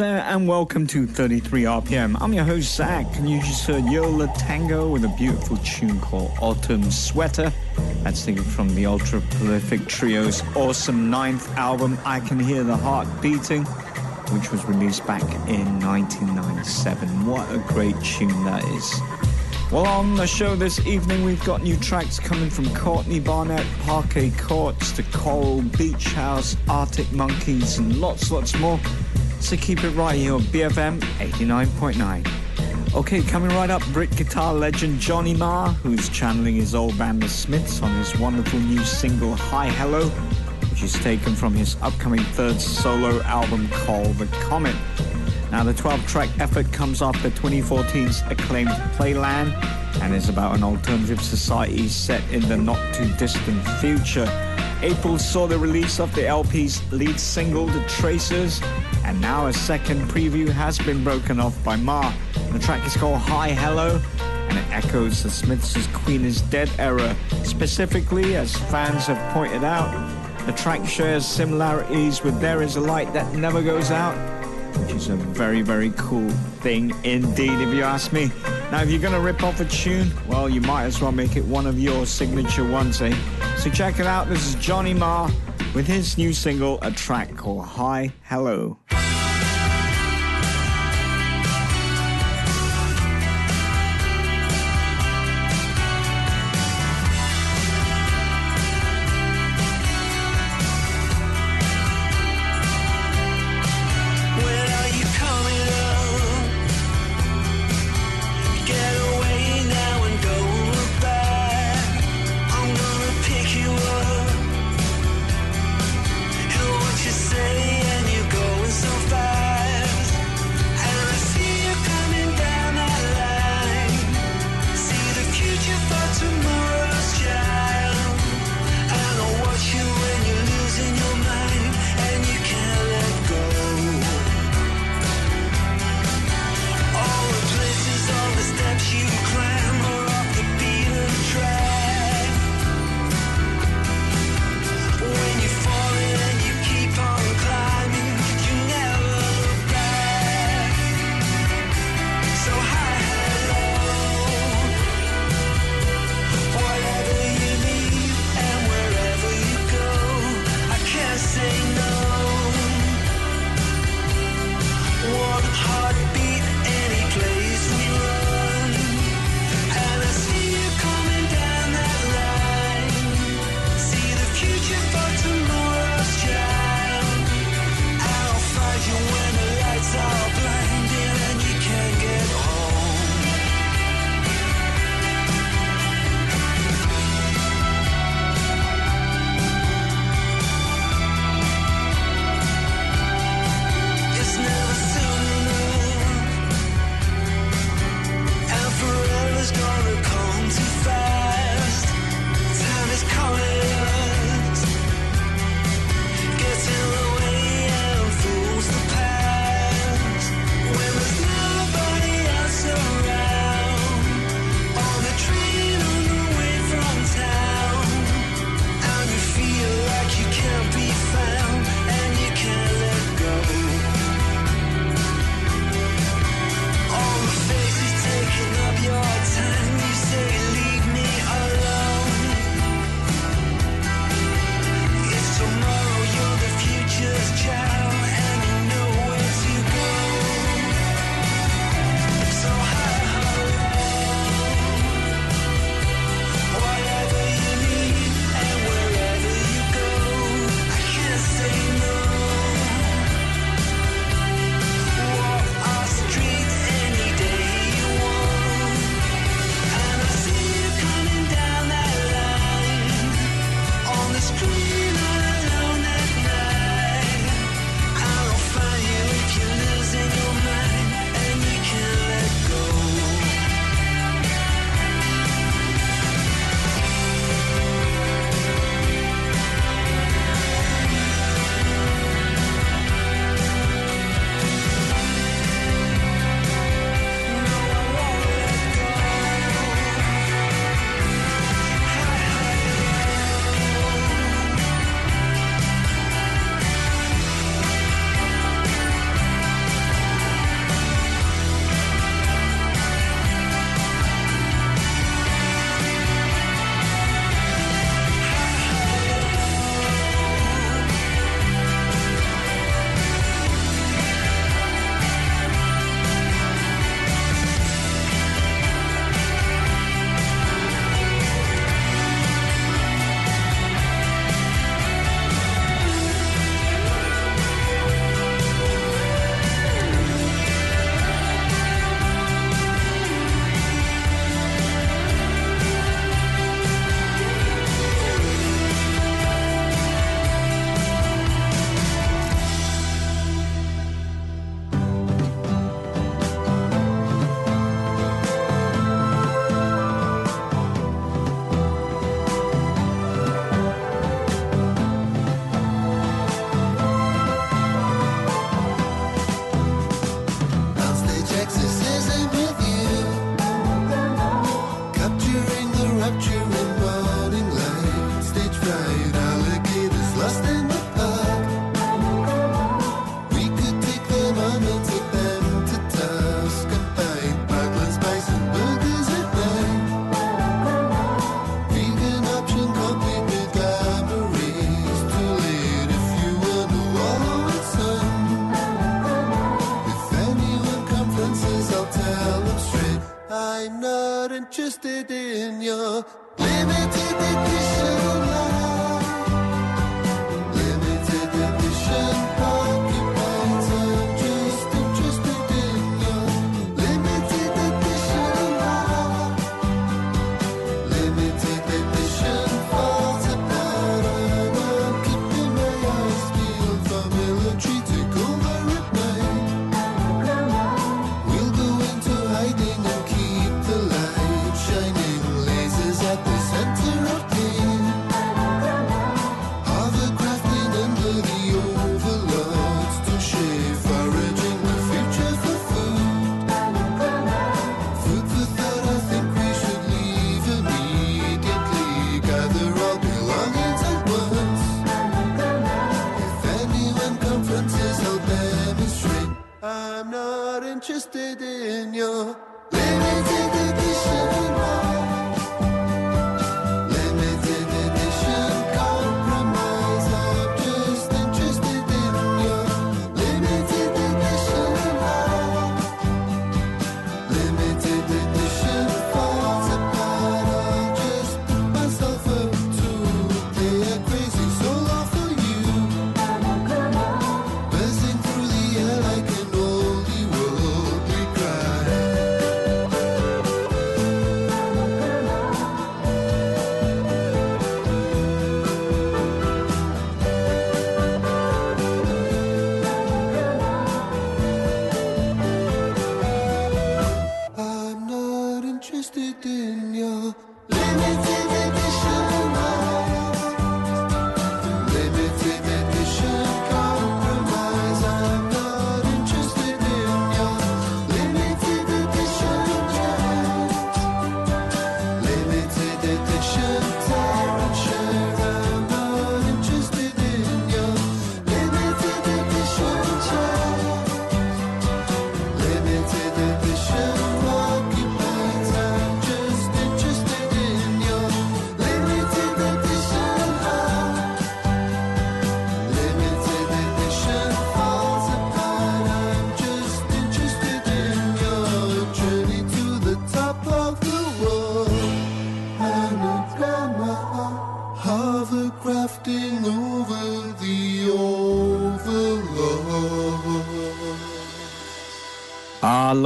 there, and welcome to 33 RPM. I'm your host, Zack, and you just heard Yo La Tengo with a beautiful tune called Autumn Sweater. That's from the ultra prolific trio's awesome ninth album, I Can Hear the Heart Beating, which was released back in 1997. What a great tune that is. Well, on the show this evening, we've got new tracks coming from Courtney Barnett, Parquet Courts, The Coral Beach House, Arctic Monkeys, and lots, lots more. So keep it right here on BFM 89.9. Okay, coming right up, Brit guitar legend Johnny Marr, who's channeling his old band The Smiths on his wonderful new single Hi Hello, which is taken from his upcoming third solo album called The Comet. Now, the 12 track effort comes after 2014's acclaimed Playland and is about an alternative society set in the not too distant future. April saw the release of the LP's lead single, The Tracers, and now a second preview has been broken off by Marr. The track is called Hi Hello and it echoes the Smiths' Queen is Dead era. Specifically, as fans have pointed out, the track shares similarities with There Is a Light That Never Goes Out which is a very, very cool thing indeed, if you ask me. Now, if you're going to rip off a tune, well, you might as well make it one of your signature ones, eh? So check it out. This is Johnny Marr with his new single, a track called Hi Hello.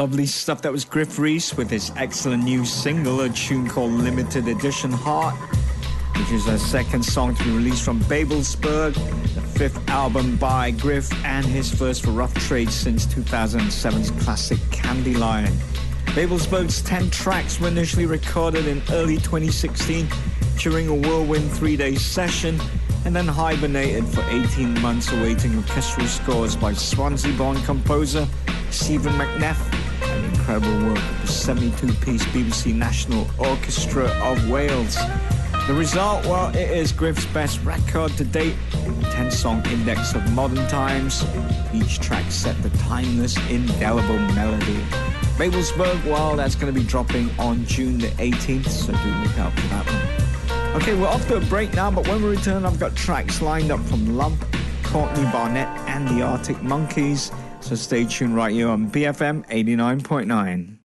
Lovely stuff. That was Gruff Rhys with his excellent new single, a tune called Limited Edition Heart, which is a second song to be released from Babelsberg, the fifth album by Griff, and his first for Rough Trade since 2007's classic Candylion. Babelsberg's 10 tracks were initially recorded in early 2016 during a whirlwind three day session and then hibernated for 18 months awaiting orchestral scores by Swansea born composer Stephen McNeff incredible work of the 72 piece BBC National Orchestra of Wales. The result, well, it is Gruff's best record to date, a 10 song index of modern times. Each track set the timeless, indelible melody. Babelsberg, well, that's going to be dropping on June the 18th, so do look out for that one. Okay, we're off to a break now, but when we return, I've got tracks lined up from Lump, Courtney Barnett, and the Arctic Monkeys. So stay tuned right here on BFM 89.9.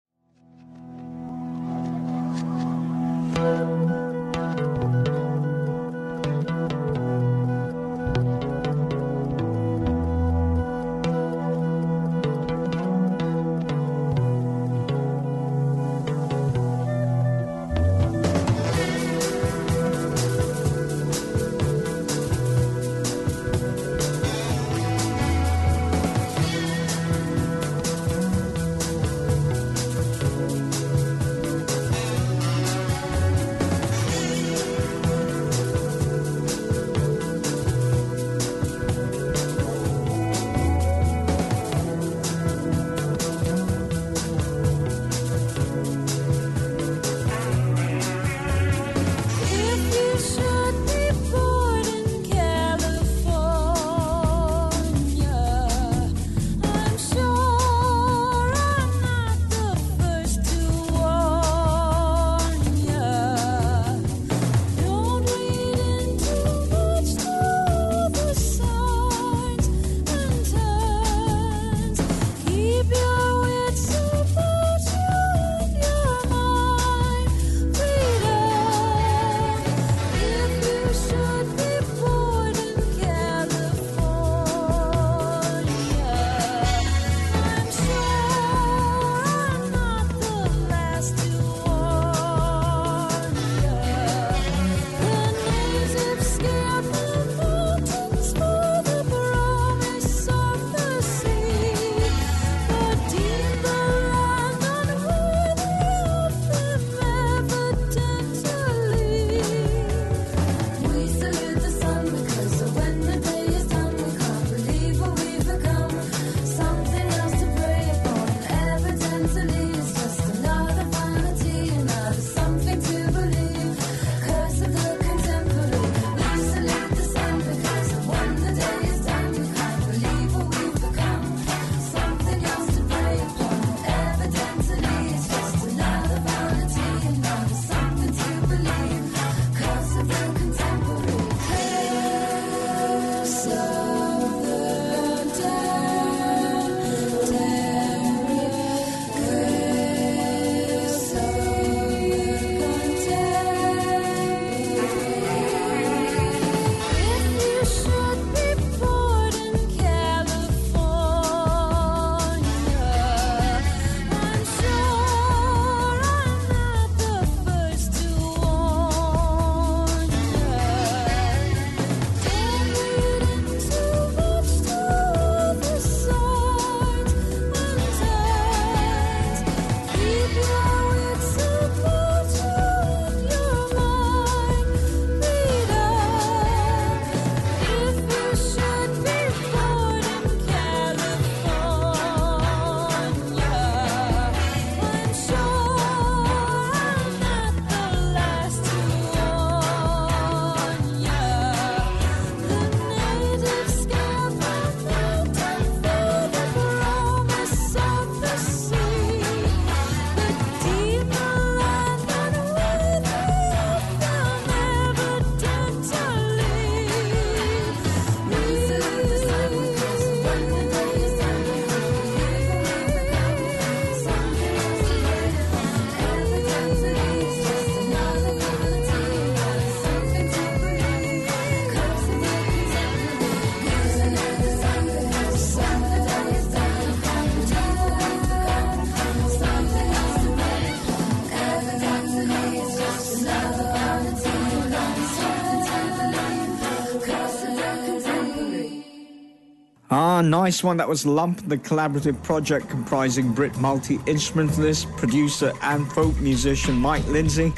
nice one. That was Lump, the collaborative project comprising Brit multi instrumentalist, producer, and folk musician Mike Lindsay,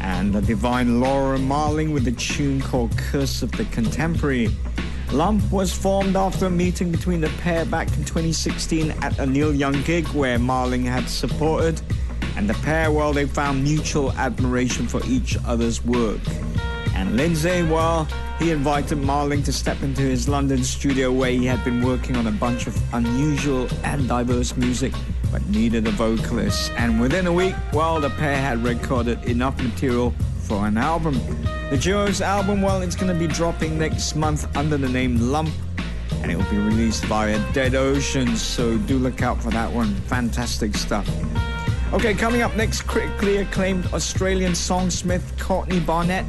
and the divine Laura Marling with a tune called Curse of the Contemporary. Lump was formed after a meeting between the pair back in 2016 at a Neil Young gig where Marling had supported, and the pair, well, they found mutual admiration for each other's work. And Lindsay, well, he invited Marling to step into his London studio where he had been working on a bunch of unusual and diverse music but needed a vocalist. And within a week, well, the pair had recorded enough material for an album. The duo's album, well, it's going to be dropping next month under the name Lump and it will be released via Dead Oceans, so do look out for that one. Fantastic stuff. Okay, coming up next, critically acclaimed Australian songsmith Courtney Barnett.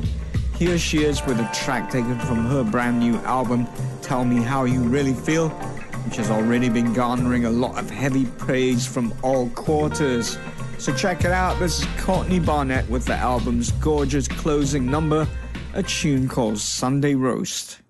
Here she is with a track taken from her brand new album, Tell Me How You Really Feel, which has already been garnering a lot of heavy praise from all quarters. So check it out. This is Courtney Barnett with the album's gorgeous closing number, a tune called Sunday Roast.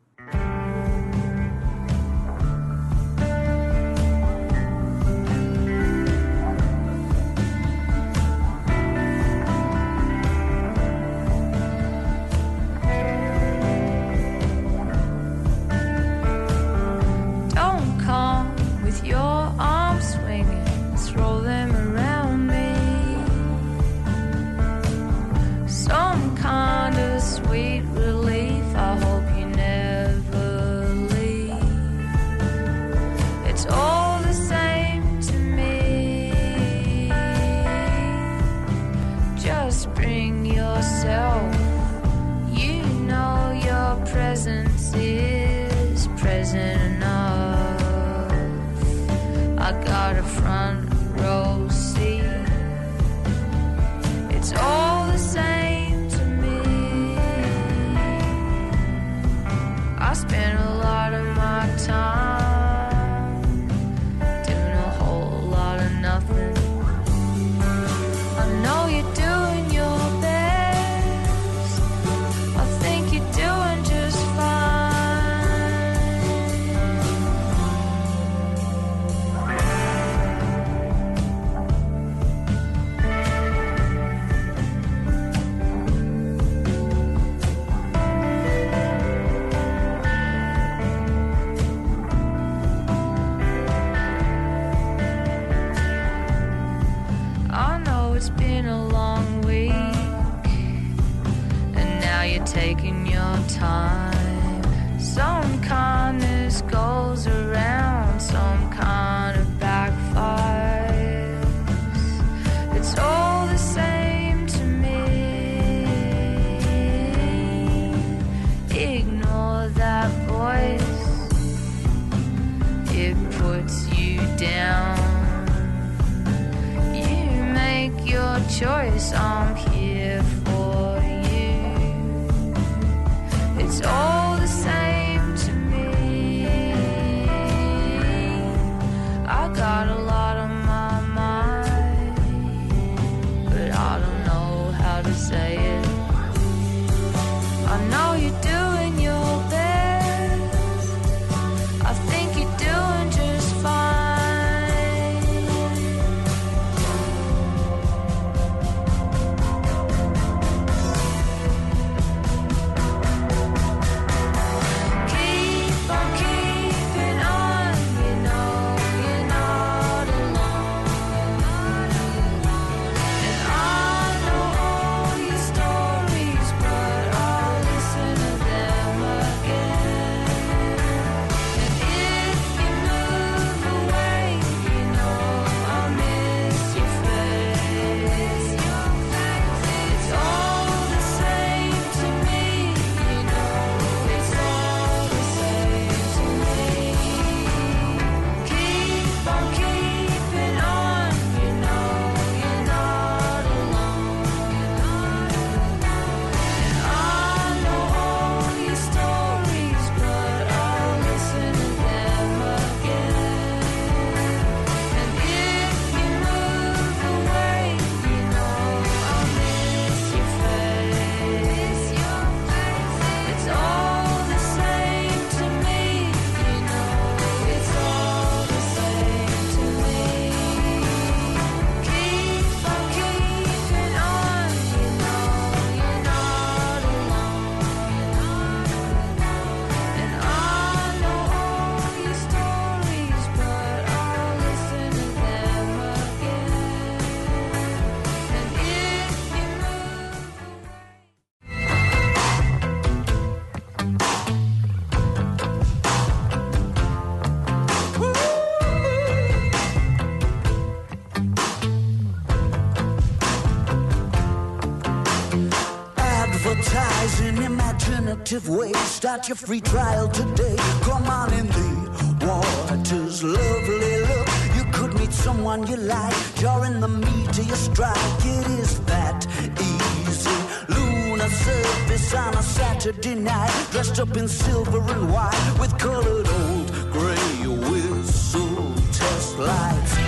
Start your free trial today. Come on in the water's lovely look. You could meet someone you like during the meat of your strike. It is that easy. Lunar surface on a Saturday night, dressed up in silver and white with colored old gray whistle test lights.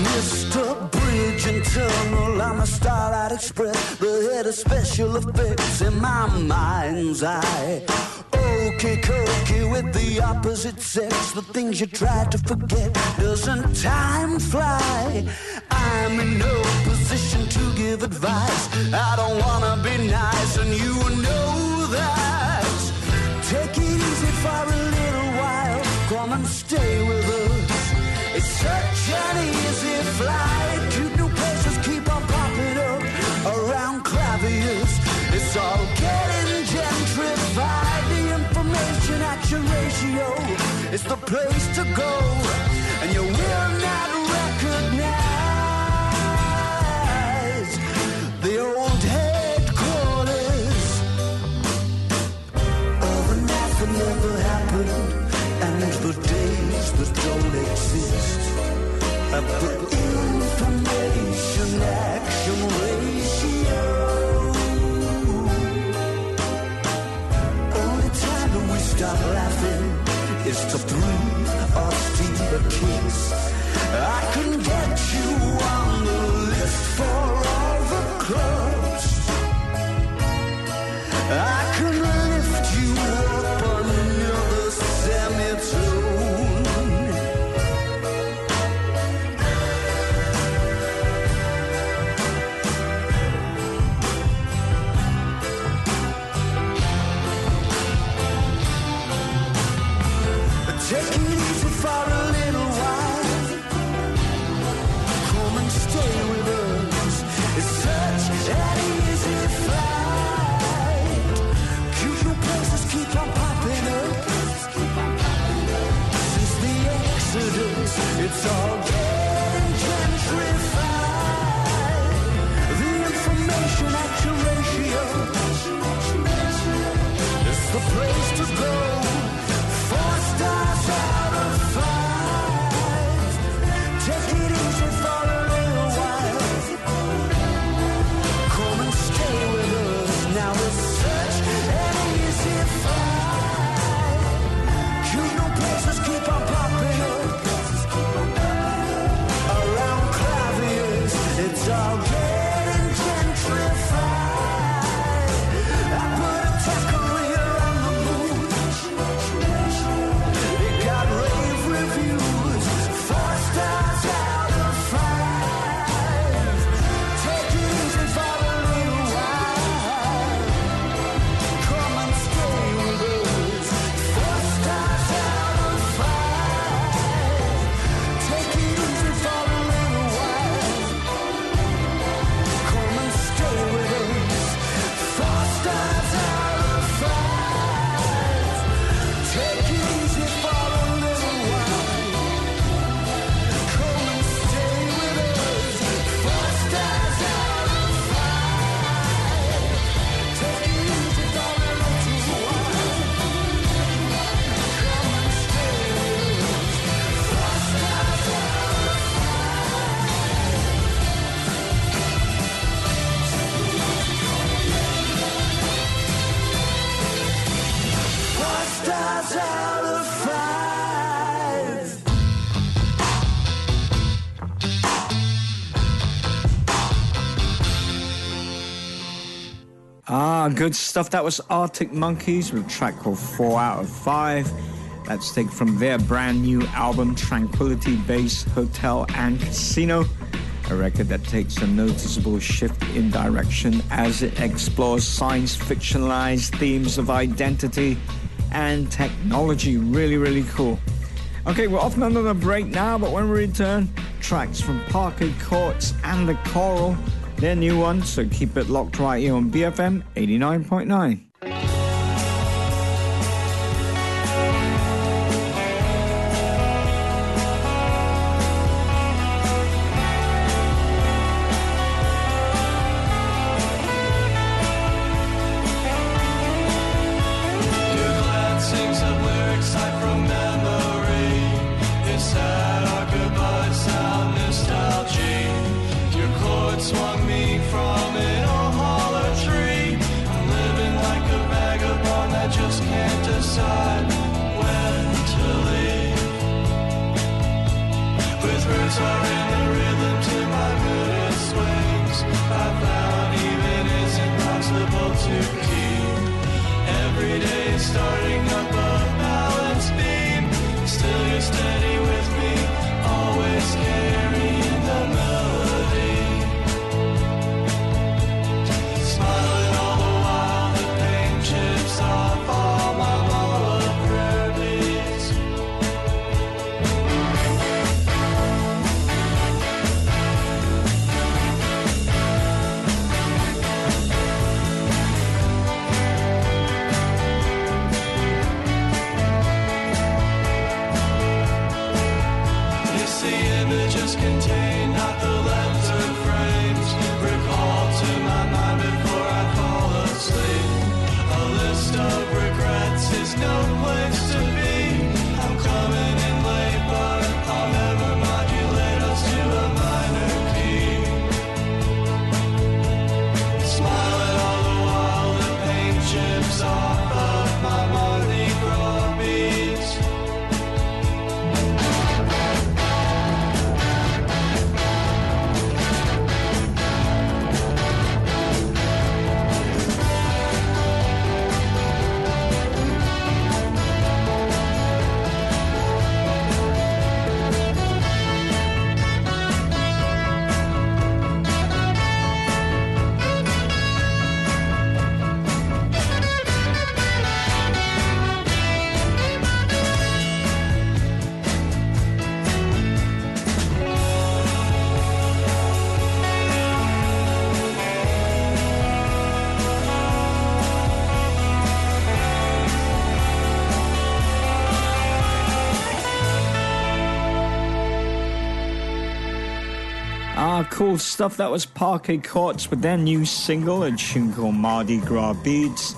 Mr. Bridge and Tunnel, I'm a Starlight Express, the head of special effects in my mind's eye. Okay, cokey with the opposite sex, the things you try to forget. Doesn't time fly? I'm in no position to give advice. I don't wanna be nice, and you know that. Take it easy for a little while. Come and stay with us. It's such an easy flight. Cute new places keep on popping up around Clavius. It's all getting gentrified. The information action ratio is the place to go, and you will not recognize the old headquarters. Overnight never happened, stop laughing is to breathe or steal. For a little while. Come and stay with us. It's such an easy flight. Places keep on popping up. Since the Exodus, it's all good stuff. That was Arctic Monkeys with a track called 4 out of 5. That's taken from their brand new album, Tranquility Base Hotel and Casino. A record that takes a noticeable shift in direction as it explores science fictionalized themes of identity and technology. Really, really cool. Okay, we're off on another break now, but when we return, tracks from Parquet Courts and The Coral, their new one, so keep it locked right here on BFM 89.9. starting up cool stuff. That was Parquet Courts with their new single, a tune called Mardi Gras Beads.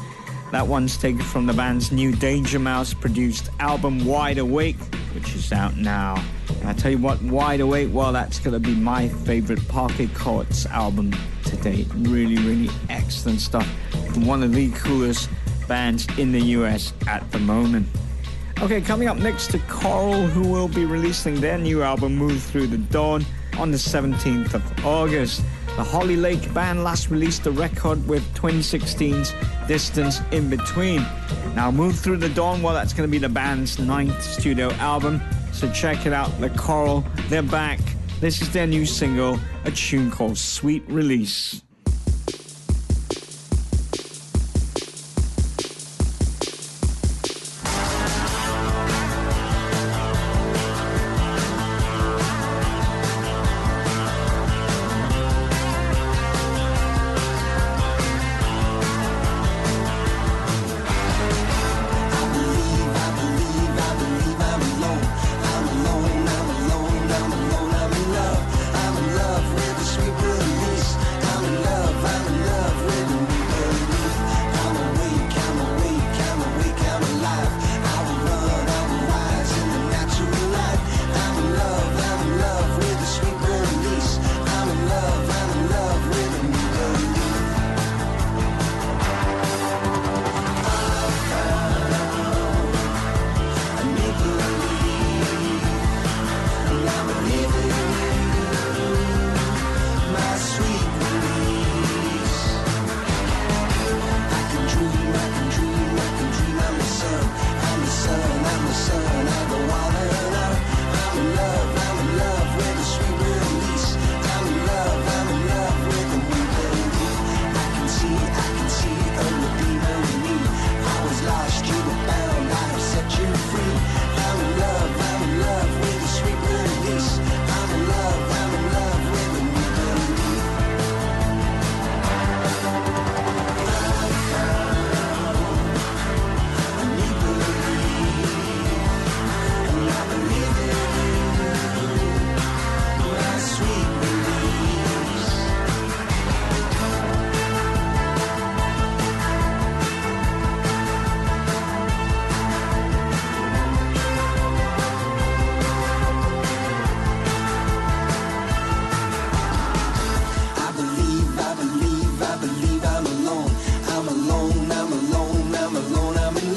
That one's taken from the band's new Danger Mouse produced album Wide Awake, which is out now. And I tell you what, Wide Awake, well, that's going to be my favorite Parquet Courts album to date. Really, really excellent stuff. One of the coolest bands in the US at the moment. Okay, coming up next to Coral, who will be releasing their new album Move Through the Dawn on the 17th of August. The Hoylake band last released a record with 2016's Distance in Between. Now, Move Through the Dawn, well, that's going to be the band's ninth studio album, so check it out. The Coral, they're back. This is their new single, a tune called Sweet Release.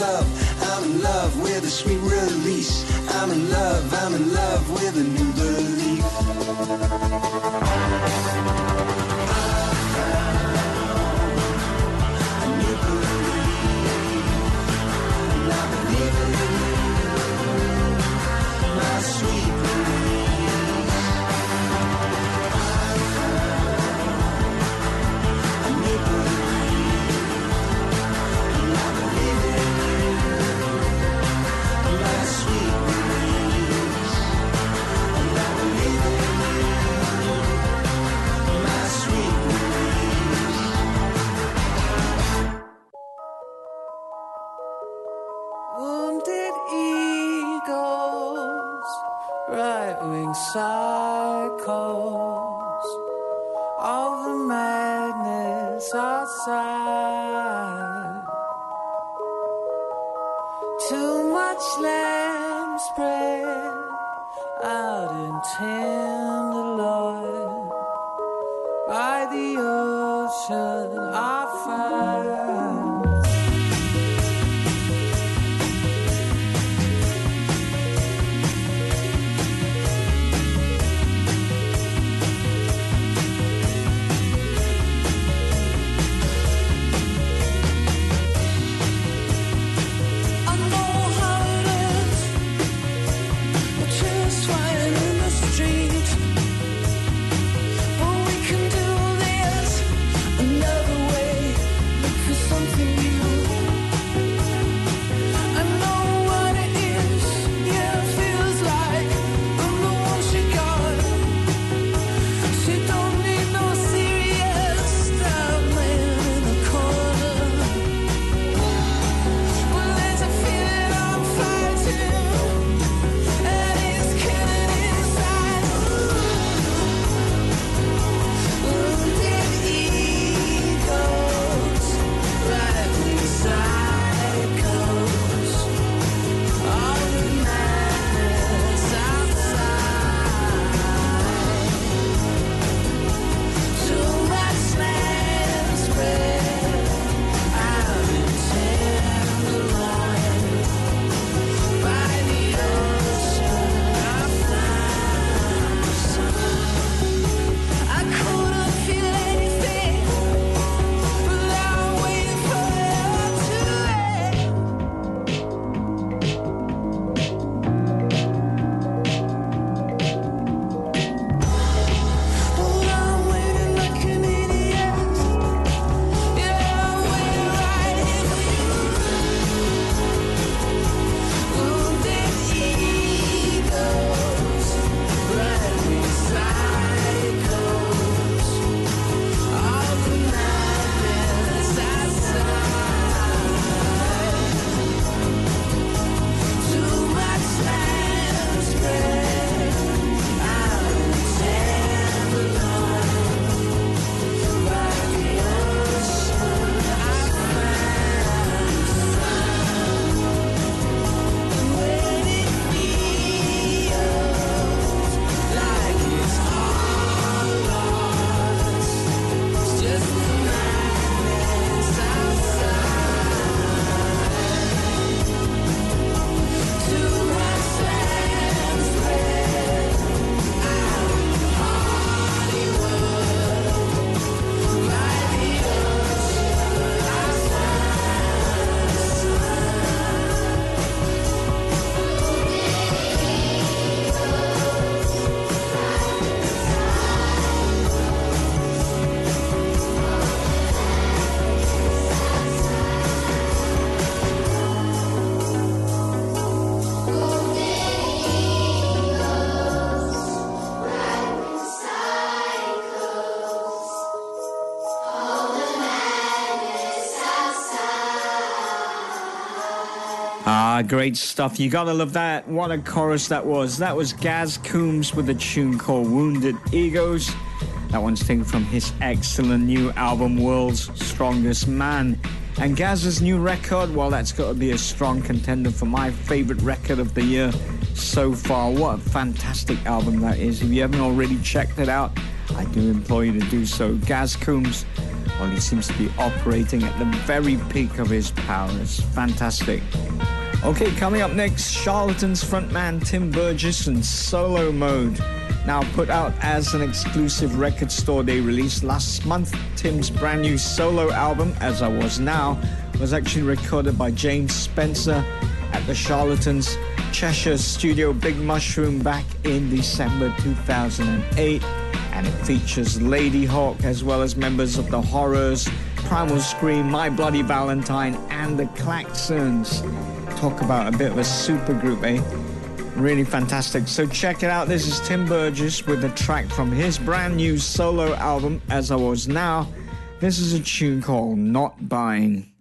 love, I'm in love with a sweet release. I'm in love, I'm in love with a new belief. Ah, great stuff. You gotta love that. What a chorus that was. That was Gaz Coombes with a tune called Wounded Egos. That one's taken from his excellent new album, World's Strongest Man. And Gaz's new record, well, that's got to be a strong contender for my favorite record of the year so far. What a fantastic album that is. If you haven't already checked it out, I do implore you to do so. Gaz Coombes, well, he seems to be operating at the very peak of his powers. Fantastic. Okay, coming up next, Charlatans frontman Tim Burgess in solo mode. Now put out as an exclusive Record Store Day released last month, Tim's brand new solo album, As I Was Now, was actually recorded by James Spencer at the Charlatans Cheshire studio Big Mushroom back in December 2008. And it features Ladyhawke as well as members of the Horrors, Primal Scream, My Bloody Valentine, and the Klaxons. Talk about a bit of a super group, eh? Really fantastic. So check it out. This is Tim Burgess with a track from his brand new solo album, As I Was Now. This is a tune called Not Buying.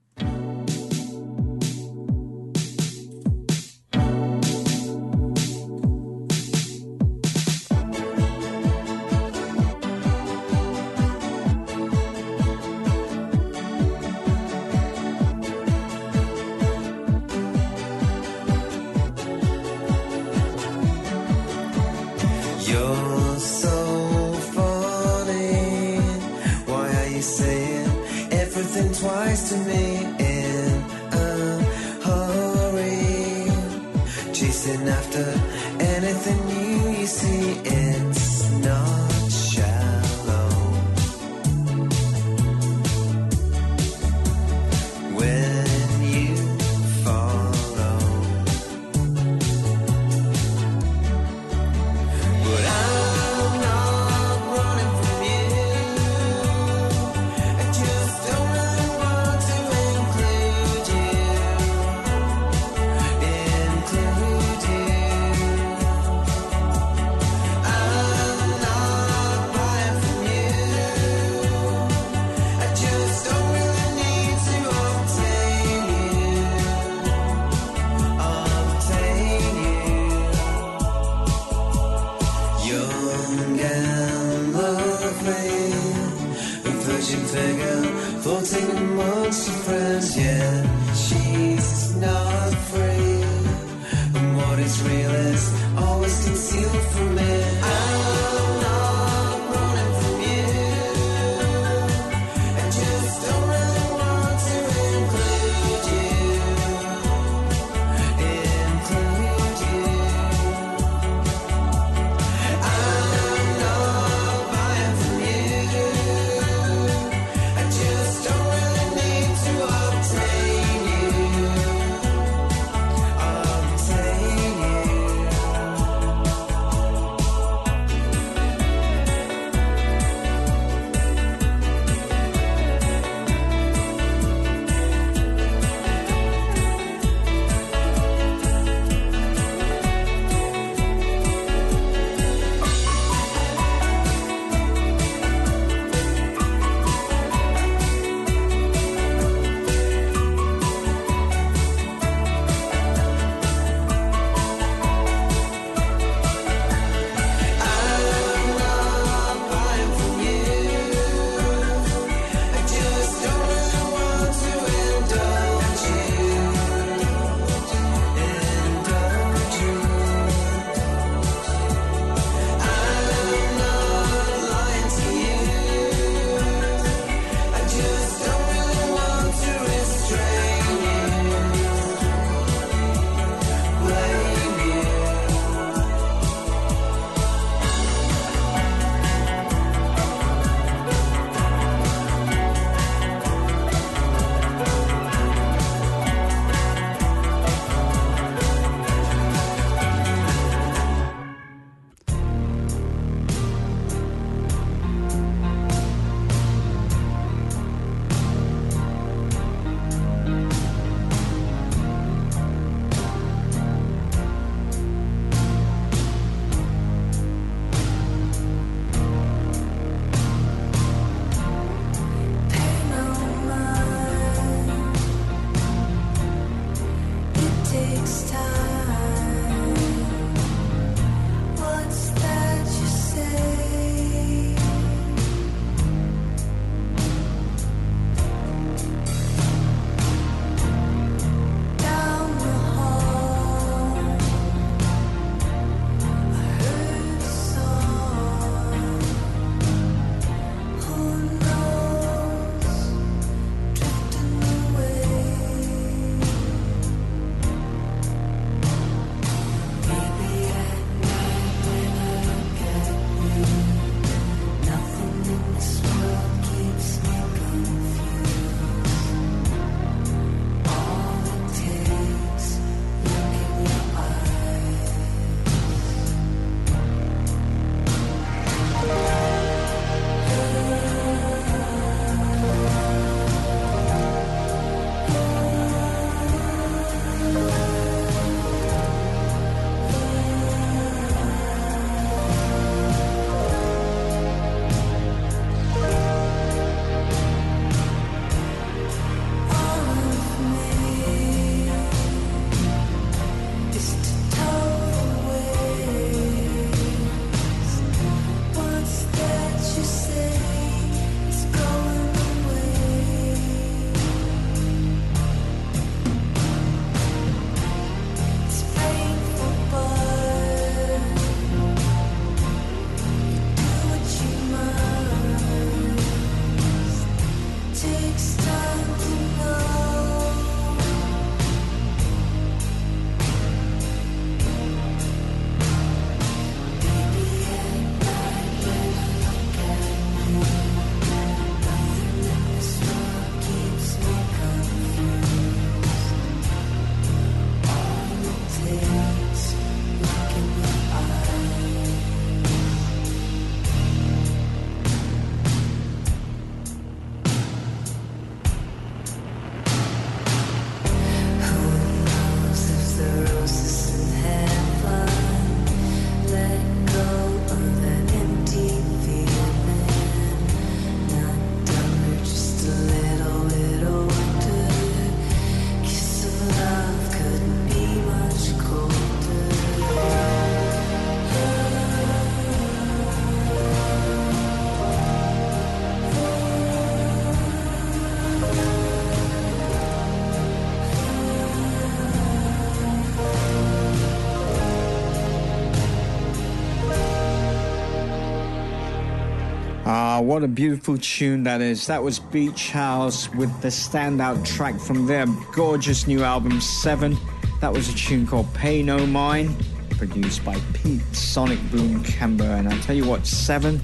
What a beautiful tune that is. That was Beach House with the standout track from their gorgeous new album, Seven. That was a tune called Pay No Mind, produced by Pete Sonic Boom Kember. And I tell you what, Seven,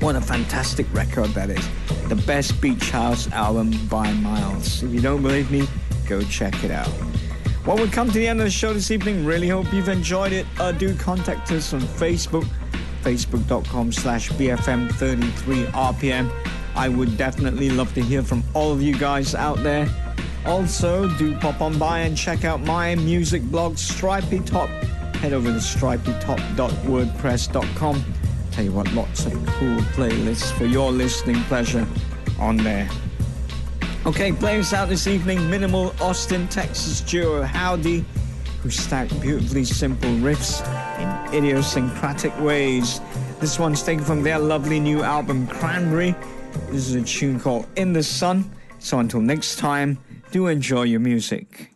what a fantastic record that is. The best Beach House album by miles. If you don't believe me, go check it out. Well, we've come to the end of the show this evening. Really hope you've enjoyed it. Uh, do contact us on Facebook, facebook.com slash BFM33RPM. I would definitely love to hear from all of you guys out there. Also, do pop on by and check out my music blog, Stripey Top. Head over to stripeytop.wordpress.com. Tell you what, lots of cool playlists for your listening pleasure on there. Okay, playing us out this evening, minimal Austin, Texas duo Hovvdy, who stack beautifully simple riffs in idiosyncratic ways. This one's taken from their lovely new album Cranberry. This is a tune called In the Sun. So until next time, do enjoy your music.